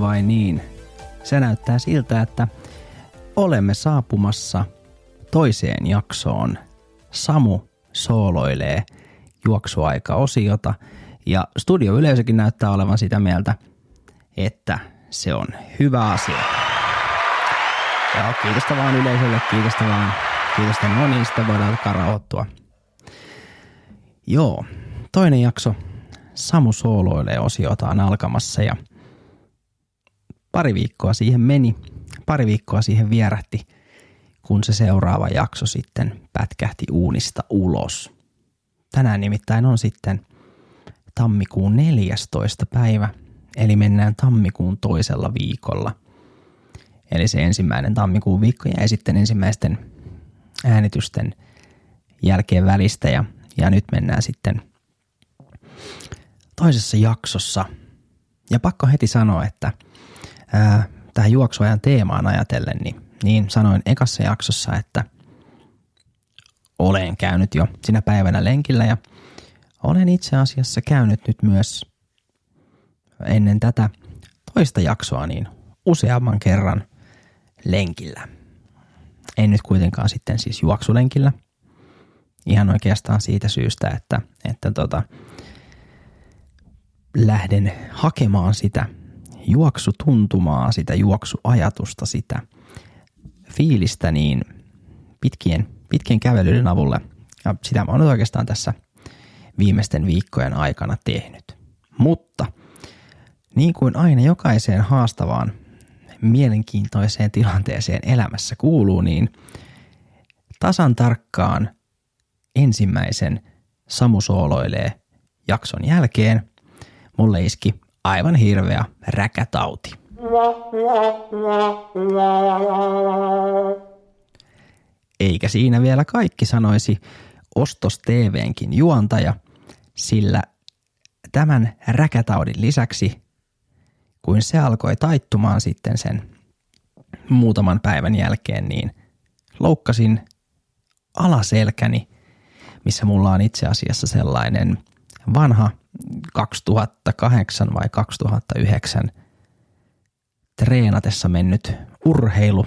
Vai niin. Se näyttää siltä, että olemme saapumassa toiseen jaksoon. Samu sooloilee juoksuaika-osiota ja studioyleisökin näyttää olevan sitä mieltä, että se on hyvä asia. Ja kiitosta vaan yleisölle, kiitosta vaan, kiitosta no niin, sitten voidaan alkaa. Joo, toinen jakso Samu sooloilee osiota on alkamassa ja pari viikkoa siihen meni, pari viikkoa siihen vierähti, kun se seuraava jakso sitten pätkähti uunista ulos. Tänään nimittäin on sitten tammikuun 14. päivä, eli mennään tammikuun toisella viikolla. Eli se ensimmäinen tammikuun viikko jäi sitten ensimmäisten äänitysten jälkeen välistä ja, ja nyt mennään sitten toisessa jaksossa. Ja pakko heti sanoa, että ää, tähän juoksuajan teemaan ajatellen, niin, niin sanoin ekassa jaksossa, että olen käynyt jo sinä päivänä lenkillä ja olen itse asiassa käynyt nyt myös ennen tätä toista jaksoa niin useamman kerran lenkillä. En nyt kuitenkaan sitten siis juoksulenkillä. Ihan oikeastaan siitä syystä, että, että tota, lähden hakemaan sitä juoksutuntumaa, sitä juoksuajatusta, sitä fiilistä niin pitkien, pitkien kävelyiden avulla. Ja sitä mä oon oikeastaan tässä viimeisten viikkojen aikana tehnyt. Mutta niin kuin aina jokaiseen haastavaan, mielenkiintoiseen tilanteeseen elämässä kuuluu, niin tasan tarkkaan ensimmäisen Samu jakson jälkeen mulle iski aivan hirveä räkätauti. Eikä siinä vielä kaikki sanoisi Ostos TVnkin juontaja, sillä tämän räkätaudin lisäksi, kuin se alkoi taittumaan sitten sen muutaman päivän jälkeen, niin loukkasin alaselkäni, missä mulla on itse asiassa sellainen vanha 2008 vai 2009 treenatessa mennyt urheilu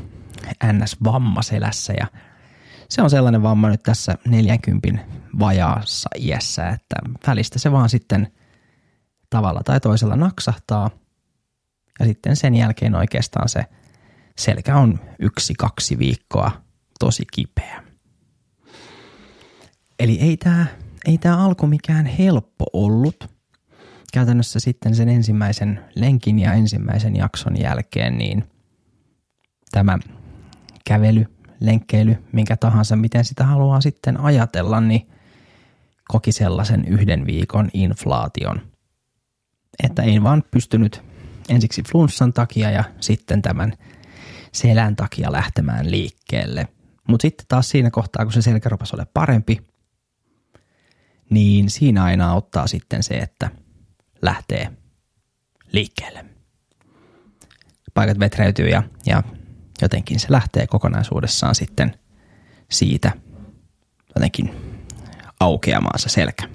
NS-vamma selässä ja se on sellainen vamma nyt tässä 40 vajaassa iässä, että välistä se vaan sitten tavalla tai toisella naksahtaa ja sitten sen jälkeen oikeastaan se selkä on yksi, kaksi viikkoa tosi kipeä. Eli ei tämä ei tämä alku mikään helppo ollut. Käytännössä sitten sen ensimmäisen lenkin ja ensimmäisen jakson jälkeen, niin tämä kävely, lenkkeily, minkä tahansa, miten sitä haluaa sitten ajatella, niin koki sellaisen yhden viikon inflaation. Että ei vaan pystynyt ensiksi flunssan takia ja sitten tämän selän takia lähtemään liikkeelle. Mutta sitten taas siinä kohtaa, kun se selkä rupesi ole parempi, niin siinä aina auttaa sitten se, että lähtee liikkeelle. Paikat vetreytyy ja, ja jotenkin se lähtee kokonaisuudessaan sitten siitä jotenkin aukeamaan se selkä.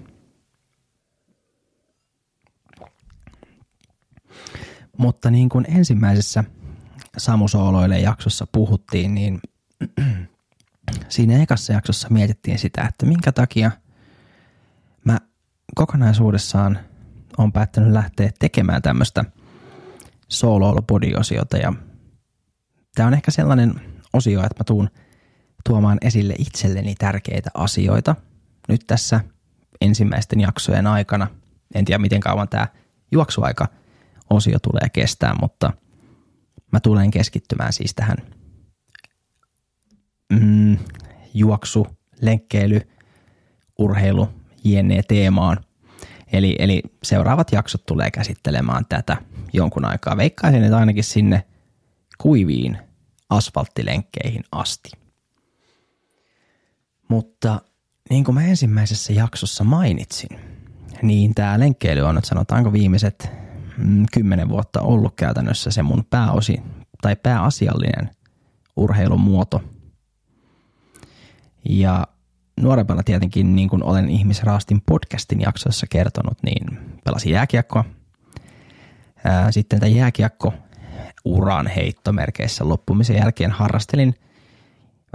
Mutta niin kuin ensimmäisessä Samu Sooloille jaksossa puhuttiin, niin siinä ekassa jaksossa mietittiin sitä, että minkä takia – kokonaisuudessaan on päättänyt lähteä tekemään tämmöistä solo osiota ja tämä on ehkä sellainen osio, että mä tuun tuomaan esille itselleni tärkeitä asioita nyt tässä ensimmäisten jaksojen aikana. En tiedä, miten kauan tämä juoksuaika osio tulee kestää, mutta mä tulen keskittymään siis tähän mm, juoksu, lenkkeily, urheilu jne teemaan. Eli, eli seuraavat jaksot tulee käsittelemään tätä jonkun aikaa. Veikkaisin, että ainakin sinne kuiviin asfalttilenkkeihin asti. Mutta niin kuin mä ensimmäisessä jaksossa mainitsin, niin tämä lenkkeily on nyt sanotaanko viimeiset mm, kymmenen vuotta ollut käytännössä se mun pääosi tai pääasiallinen urheilumuoto. Ja nuorempana tietenkin, niin kuin olen Ihmisraastin podcastin jaksoissa kertonut, niin pelasin jääkiekkoa. Ää, sitten tämä jääkiekko uran heittomerkeissä loppumisen jälkeen harrastelin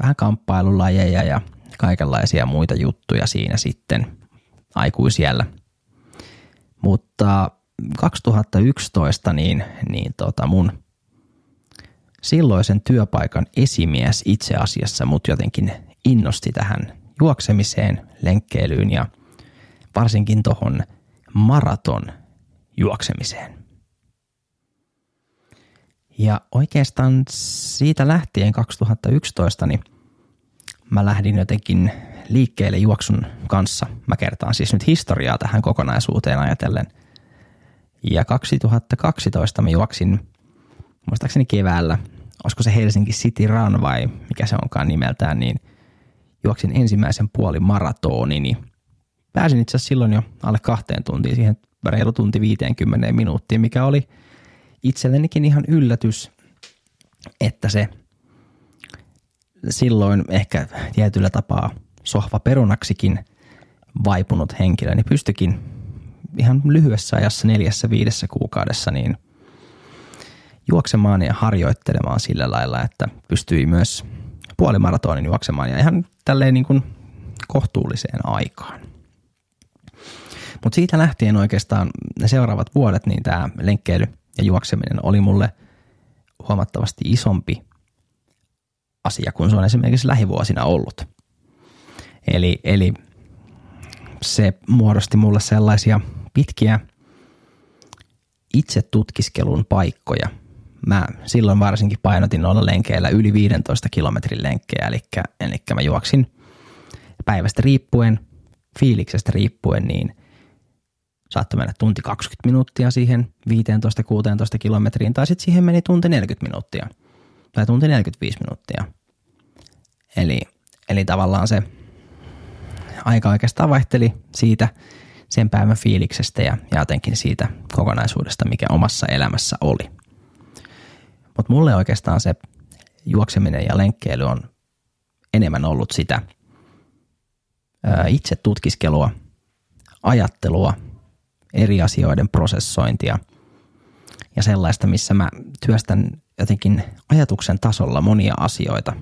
vähän kamppailulajeja ja kaikenlaisia muita juttuja siinä sitten aikuisiellä. Mutta 2011 niin, niin tota mun silloisen työpaikan esimies itse asiassa mut jotenkin innosti tähän juoksemiseen, lenkkeilyyn ja varsinkin tuohon maraton juoksemiseen. Ja oikeastaan siitä lähtien 2011 niin mä lähdin jotenkin liikkeelle juoksun kanssa. Mä kertaan siis nyt historiaa tähän kokonaisuuteen ajatellen. Ja 2012 mä juoksin, muistaakseni keväällä, olisiko se Helsinki City Run vai mikä se onkaan nimeltään, niin juoksin ensimmäisen puoli maratonini. Pääsin itse asiassa silloin jo alle kahteen tuntiin, siihen reilu tunti 50 minuuttiin, mikä oli itsellenikin ihan yllätys, että se silloin ehkä tietyllä tapaa sohvaperunaksikin vaipunut henkilö, niin pystyikin ihan lyhyessä ajassa neljässä viidessä kuukaudessa niin juoksemaan ja harjoittelemaan sillä lailla, että pystyi myös puolimaratonin juoksemaan ja ihan tälleen niin kuin kohtuulliseen aikaan. Mutta siitä lähtien oikeastaan ne seuraavat vuodet, niin tämä lenkkeily ja juokseminen oli mulle huomattavasti isompi asia kuin se on esimerkiksi lähivuosina ollut. Eli, eli se muodosti mulle sellaisia pitkiä itse tutkiskelun paikkoja. Mä silloin varsinkin painotin noilla lenkeillä yli 15 kilometrin lenkkejä, eli, eli mä juoksin päivästä riippuen, fiiliksestä riippuen, niin saattoi mennä tunti 20 minuuttia siihen 15-16 kilometriin, tai sitten siihen meni tunti 40 minuuttia, tai tunti 45 minuuttia. Eli, eli tavallaan se aika oikeastaan vaihteli siitä sen päivän fiiliksestä ja, ja jotenkin siitä kokonaisuudesta, mikä omassa elämässä oli. Mutta mulle oikeastaan se juokseminen ja lenkkeily on enemmän ollut sitä itse tutkiskelua, ajattelua, eri asioiden prosessointia ja sellaista, missä mä työstän jotenkin ajatuksen tasolla monia asioita.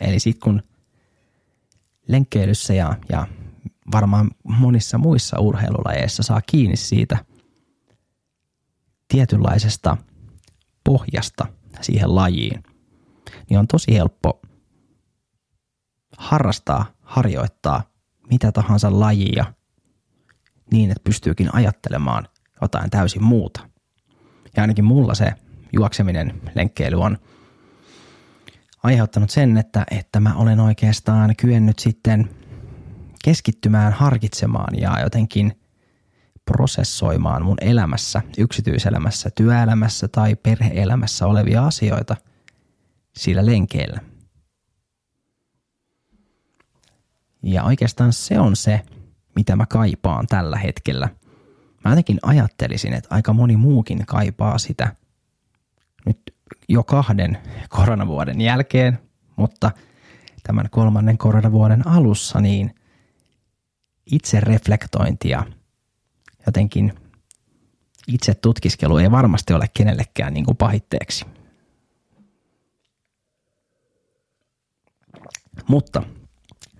Eli sitten kun lenkkeilyssä ja, ja varmaan monissa muissa urheilulajeissa saa kiinni siitä tietynlaisesta pohjasta siihen lajiin, niin on tosi helppo harrastaa, harjoittaa mitä tahansa lajia niin, että pystyykin ajattelemaan jotain täysin muuta. Ja ainakin mulla se juokseminen, lenkkeily on aiheuttanut sen, että, että mä olen oikeastaan kyennyt sitten keskittymään, harkitsemaan ja jotenkin prosessoimaan mun elämässä, yksityiselämässä, työelämässä tai perheelämässä olevia asioita sillä lenkeillä. Ja oikeastaan se on se, mitä mä kaipaan tällä hetkellä. Mä jotenkin ajattelisin, että aika moni muukin kaipaa sitä nyt jo kahden koronavuoden jälkeen, mutta tämän kolmannen koronavuoden alussa niin itse reflektointia, jotenkin itse tutkiskelu ei varmasti ole kenellekään niin kuin pahitteeksi. Mutta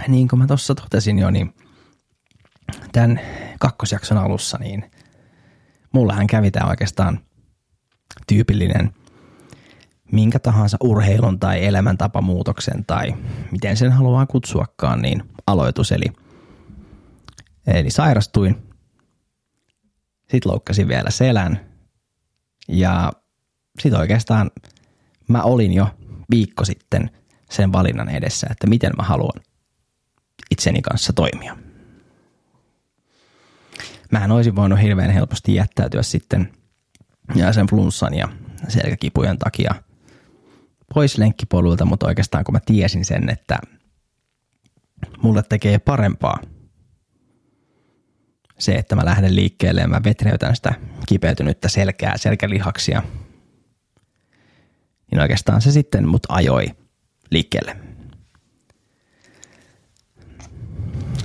niin kuin mä tuossa totesin jo, niin tämän kakkosjakson alussa, niin mullahan kävi tämä oikeastaan tyypillinen minkä tahansa urheilun tai elämäntapamuutoksen tai miten sen haluaa kutsuakaan, niin aloitus. Eli, eli sairastuin, sitten loukkasin vielä selän. Ja sitten oikeastaan mä olin jo viikko sitten sen valinnan edessä, että miten mä haluan itseni kanssa toimia. Mähän olisin voinut hirveän helposti jättäytyä sitten ja sen flunssan ja selkäkipujen takia pois lenkkipolulta, mutta oikeastaan kun mä tiesin sen, että mulle tekee parempaa se, että mä lähden liikkeelle ja mä vetreytän sitä kipeytynyttä selkää, selkälihaksia, niin oikeastaan se sitten mut ajoi liikkeelle.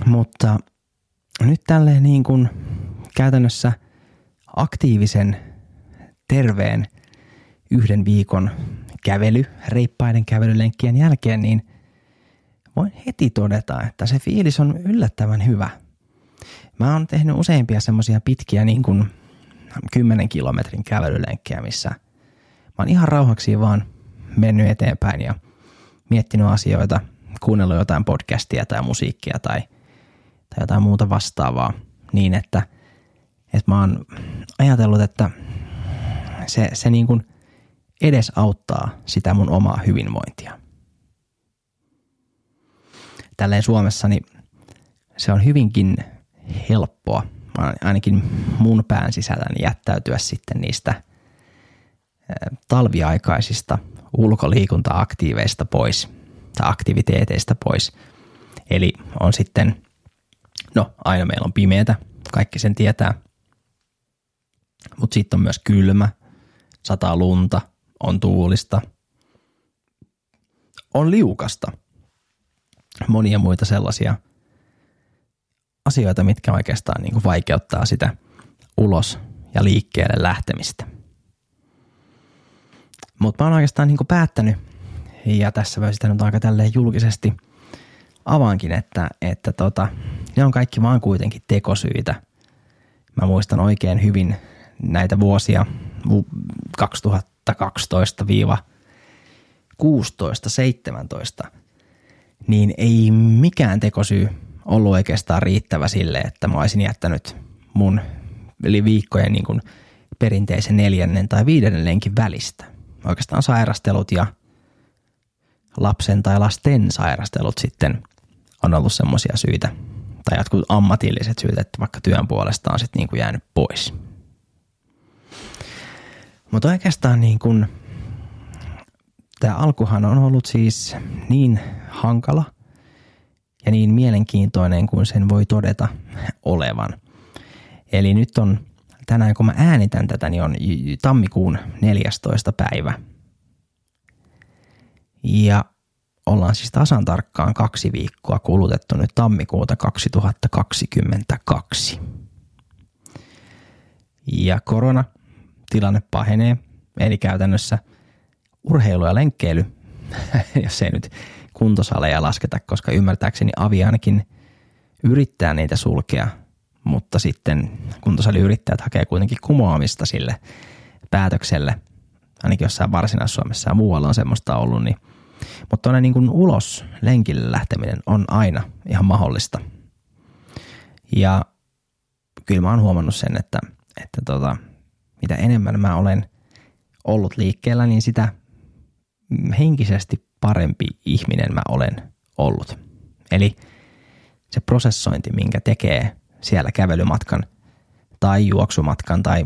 Mutta nyt tälleen niin kuin käytännössä aktiivisen terveen yhden viikon kävely, reippaiden kävelylenkkien jälkeen, niin voin heti todeta, että se fiilis on yllättävän hyvä. Mä oon tehnyt useimpia semmoisia pitkiä niin kuin 10 kilometrin kävelylenkkejä, missä mä oon ihan rauhaksi vaan mennyt eteenpäin ja miettinyt asioita, kuunnellut jotain podcastia tai musiikkia tai, tai jotain muuta vastaavaa niin, että, että mä oon ajatellut, että se, se niin kuin edes auttaa sitä mun omaa hyvinvointia. Tälleen Suomessa niin se on hyvinkin helppoa, ainakin mun pään sisälläni jättäytyä sitten niistä talviaikaisista ulkoliikunta-aktiiveista pois tai aktiviteeteista pois. Eli on sitten, no aina meillä on pimeätä, kaikki sen tietää, mutta sitten on myös kylmä, sataa lunta, on tuulista, on liukasta, monia muita sellaisia asioita, mitkä oikeastaan niin kuin vaikeuttaa sitä ulos ja liikkeelle lähtemistä. Mutta mä oon oikeastaan niin kuin päättänyt, ja tässä voi sitä nyt aika tälleen julkisesti avaankin, että, että tota, ne on kaikki vaan kuitenkin tekosyitä. Mä muistan oikein hyvin näitä vuosia 2012-16-17, niin ei mikään tekosyy ollut oikeastaan riittävä sille, että mä olisin jättänyt mun eli viikkojen niin kuin perinteisen neljännen tai viidennen lenkin välistä. Oikeastaan sairastelut ja lapsen tai lasten sairastelut sitten on ollut semmoisia syitä, tai jotkut ammatilliset syyt, että vaikka työn puolesta on sitten niin kuin jäänyt pois. Mutta oikeastaan niin kuin, tämä alkuhan on ollut siis niin hankala ja niin mielenkiintoinen kuin sen voi todeta olevan. Eli nyt on tänään, kun mä äänitän tätä, niin on tammikuun 14. päivä. Ja ollaan siis tasan tarkkaan kaksi viikkoa kulutettu nyt tammikuuta 2022. Ja korona tilanne pahenee, eli käytännössä urheilu ja lenkkeily, jos ei nyt kuntosaleja lasketa, koska ymmärtääkseni Avi ainakin yrittää niitä sulkea, mutta sitten kuntosaliyrittäjät hakee kuitenkin kumoamista sille päätökselle, ainakin jossain Varsinais-Suomessa ja muualla on semmoista ollut, niin mutta tuonne niin ulos lenkille lähteminen on aina ihan mahdollista. Ja kyllä mä oon huomannut sen, että, että tota, mitä enemmän mä olen ollut liikkeellä, niin sitä henkisesti parempi ihminen mä olen ollut. Eli se prosessointi, minkä tekee siellä kävelymatkan tai juoksumatkan tai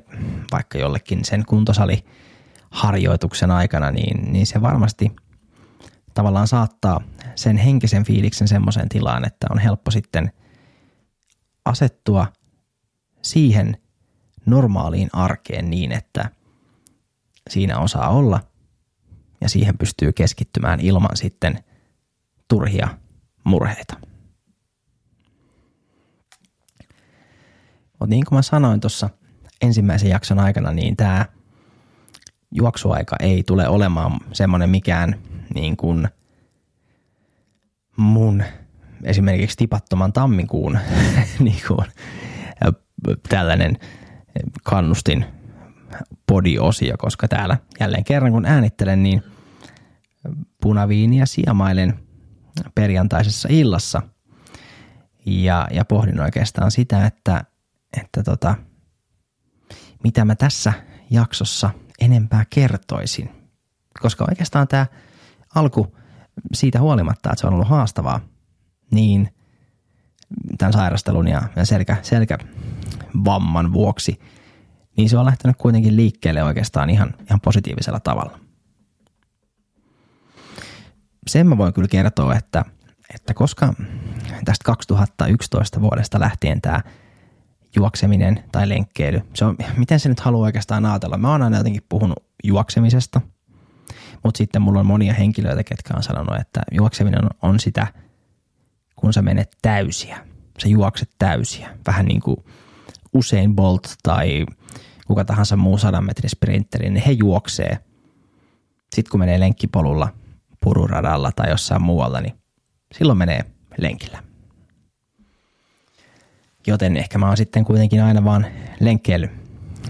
vaikka jollekin sen kuntosaliharjoituksen aikana, niin, niin se varmasti tavallaan saattaa sen henkisen fiiliksen semmoiseen tilaan, että on helppo sitten asettua siihen normaaliin arkeen niin, että siinä osaa olla ja siihen pystyy keskittymään ilman sitten turhia murheita. Mutta niin kuin mä sanoin tuossa ensimmäisen jakson aikana, niin tämä juoksuaika ei tule olemaan semmoinen mikään niin kuin mun esimerkiksi tipattoman tammikuun niin kuin, tällainen kannustin podiosio, koska täällä jälleen kerran kun äänittelen, niin punaviiniä siamailen perjantaisessa illassa ja, ja pohdin oikeastaan sitä, että, että tota, mitä mä tässä jaksossa enempää kertoisin. Koska oikeastaan tämä alku siitä huolimatta, että se on ollut haastavaa, niin tämän sairastelun ja selkä, selkävamman vuoksi, niin se on lähtenyt kuitenkin liikkeelle oikeastaan ihan, ihan positiivisella tavalla. Sen mä voin kyllä kertoa, että, että koska tästä 2011 vuodesta lähtien tämä juokseminen tai lenkkeily, se on, miten se nyt haluaa oikeastaan ajatella. Mä oon aina jotenkin puhunut juoksemisesta, mutta sitten mulla on monia henkilöitä, ketkä on sanonut, että juokseminen on sitä, kun sä menet täysiä. Sä juokset täysiä. Vähän niin kuin Usain Bolt tai kuka tahansa muu sadan metrin sprinteri, niin he juoksee. Sitten kun menee lenkkipolulla, pururadalla tai jossain muualla, niin silloin menee lenkillä. Joten ehkä mä oon sitten kuitenkin aina vaan lenkkeily.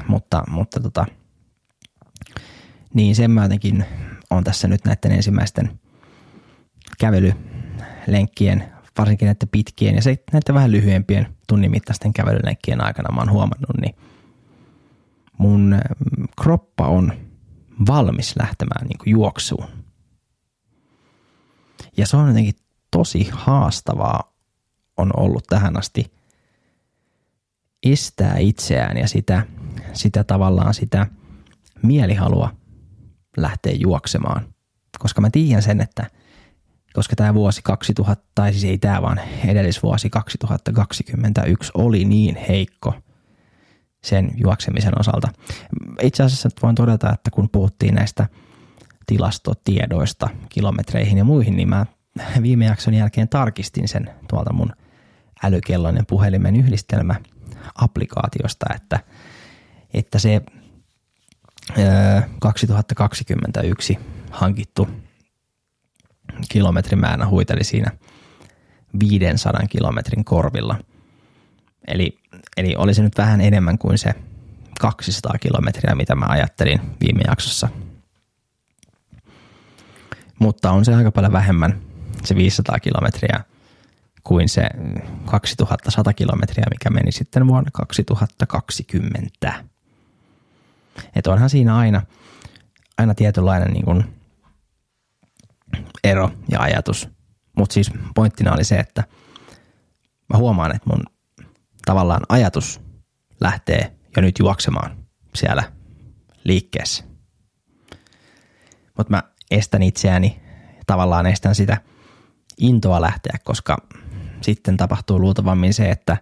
Mutta, mutta tota, niin sen mä jotenkin on tässä nyt näiden ensimmäisten kävelylenkkien, varsinkin näiden pitkien ja se, näiden vähän lyhyempien tunnin mittaisten kävelylenkkien aikana mä oon huomannut, niin mun mm, kroppa on valmis lähtemään niin kuin juoksuun. Ja se on jotenkin tosi haastavaa on ollut tähän asti estää itseään ja sitä, sitä tavallaan sitä mielihalua lähteä juoksemaan. Koska mä tiedän sen, että koska tämä vuosi 2000, tai siis ei tämä vaan edellisvuosi 2021 oli niin heikko sen juoksemisen osalta. Itse asiassa voin todeta, että kun puhuttiin näistä tilastotiedoista kilometreihin ja muihin, niin mä viime jakson jälkeen tarkistin sen tuolta mun älykellon puhelimen yhdistelmä applikaatiosta, että, että se 2021 hankittu kilometrimäärä huiteli siinä 500 kilometrin korvilla. Eli, eli oli se nyt vähän enemmän kuin se 200 kilometriä, mitä mä ajattelin viime jaksossa. Mutta on se aika paljon vähemmän se 500 kilometriä kuin se 2100 kilometriä, mikä meni sitten vuonna 2020. Että onhan siinä aina, aina tietynlainen niin kuin ero ja ajatus. Mutta siis pointtina oli se, että mä huomaan, että mun tavallaan ajatus lähtee jo nyt juoksemaan siellä liikkeessä. Mutta mä estän itseäni, tavallaan estän sitä intoa lähteä, koska sitten tapahtuu luultavammin se, että,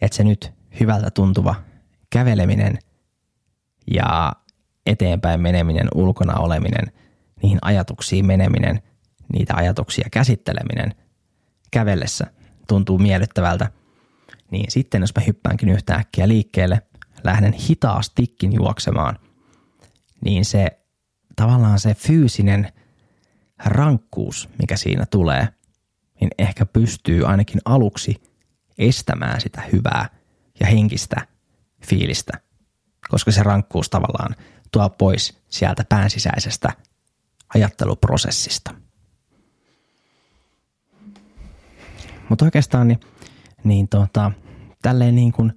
että se nyt hyvältä tuntuva käveleminen ja eteenpäin meneminen, ulkona oleminen, niihin ajatuksiin meneminen, niitä ajatuksia käsitteleminen kävellessä tuntuu miellyttävältä, niin sitten jos mä hyppäänkin yhtäkkiä liikkeelle, lähden hitaastikin juoksemaan, niin se tavallaan se fyysinen rankkuus, mikä siinä tulee – niin ehkä pystyy ainakin aluksi estämään sitä hyvää ja henkistä fiilistä, koska se rankkuus tavallaan tuo pois sieltä päänsisäisestä ajatteluprosessista. Mutta oikeastaan niin, niin tota, tälleen niin kuin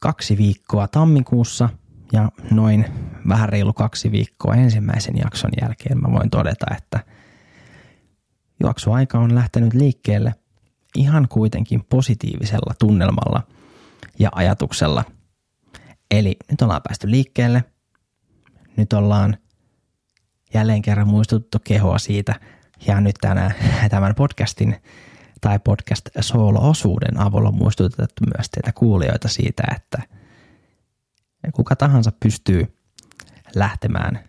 kaksi viikkoa tammikuussa ja noin vähän reilu kaksi viikkoa ensimmäisen jakson jälkeen mä voin todeta, että – Juoksuaika on lähtenyt liikkeelle ihan kuitenkin positiivisella tunnelmalla ja ajatuksella. Eli nyt ollaan päästy liikkeelle. Nyt ollaan jälleen kerran muistuttu kehoa siitä ja nyt tänään tämän podcastin tai podcast solo-osuuden avulla muistutettu myös teitä kuulijoita siitä, että kuka tahansa pystyy lähtemään.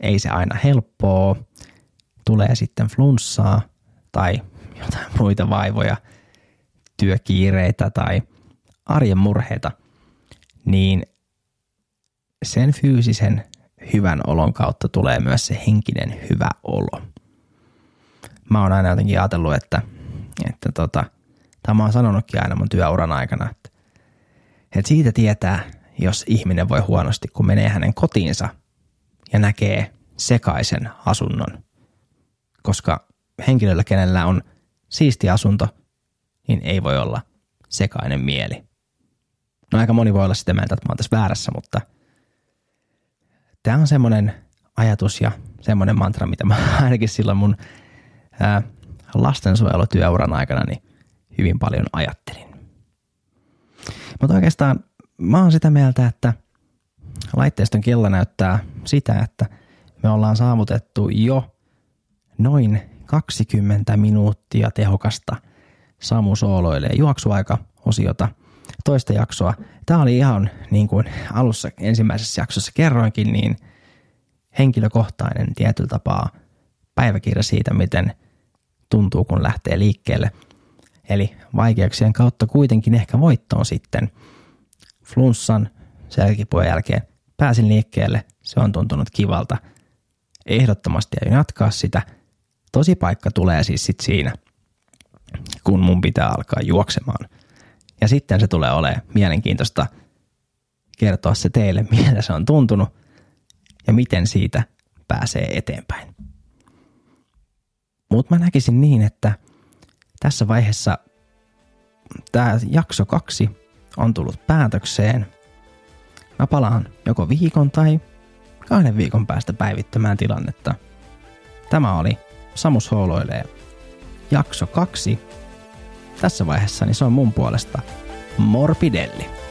Ei se aina helppoa, tulee sitten flunssaa tai jotain muita vaivoja, työkiireitä tai arjen murheita, niin sen fyysisen hyvän olon kautta tulee myös se henkinen hyvä olo. Mä oon aina jotenkin ajatellut, että, että tota, tai mä oon sanonutkin aina mun työuran aikana, että, että siitä tietää, jos ihminen voi huonosti, kun menee hänen kotiinsa ja näkee sekaisen asunnon koska henkilöllä, kenellä on siisti asunto, niin ei voi olla sekainen mieli. No aika moni voi olla sitä mieltä, että mä oon tässä väärässä, mutta tämä on semmoinen ajatus ja semmoinen mantra, mitä mä ainakin silloin mun ää, lastensuojelutyöuran aikana niin hyvin paljon ajattelin. Mutta oikeastaan mä oon sitä mieltä, että laitteiston kello näyttää sitä, että me ollaan saavutettu jo noin 20 minuuttia tehokasta Samu sooloilee juoksuaika-osiota toista jaksoa. Tämä oli ihan niin kuin alussa ensimmäisessä jaksossa kerroinkin, niin henkilökohtainen tietyllä tapaa päiväkirja siitä, miten tuntuu, kun lähtee liikkeelle. Eli vaikeuksien kautta kuitenkin ehkä voittoon sitten flunssan, selkäkipujen jälkeen. Pääsin liikkeelle, se on tuntunut kivalta. Ehdottomasti aion jatkaa sitä. Tosi paikka tulee siis sit siinä, kun mun pitää alkaa juoksemaan. Ja sitten se tulee olemaan mielenkiintoista kertoa se teille, miltä se on tuntunut ja miten siitä pääsee eteenpäin. Mutta mä näkisin niin, että tässä vaiheessa tämä jakso kaksi on tullut päätökseen. Mä palaan joko viikon tai kahden viikon päästä päivittämään tilannetta. Tämä oli Samus Hooloilee jakso kaksi. Tässä vaiheessa niin se on mun puolesta Morbidelli.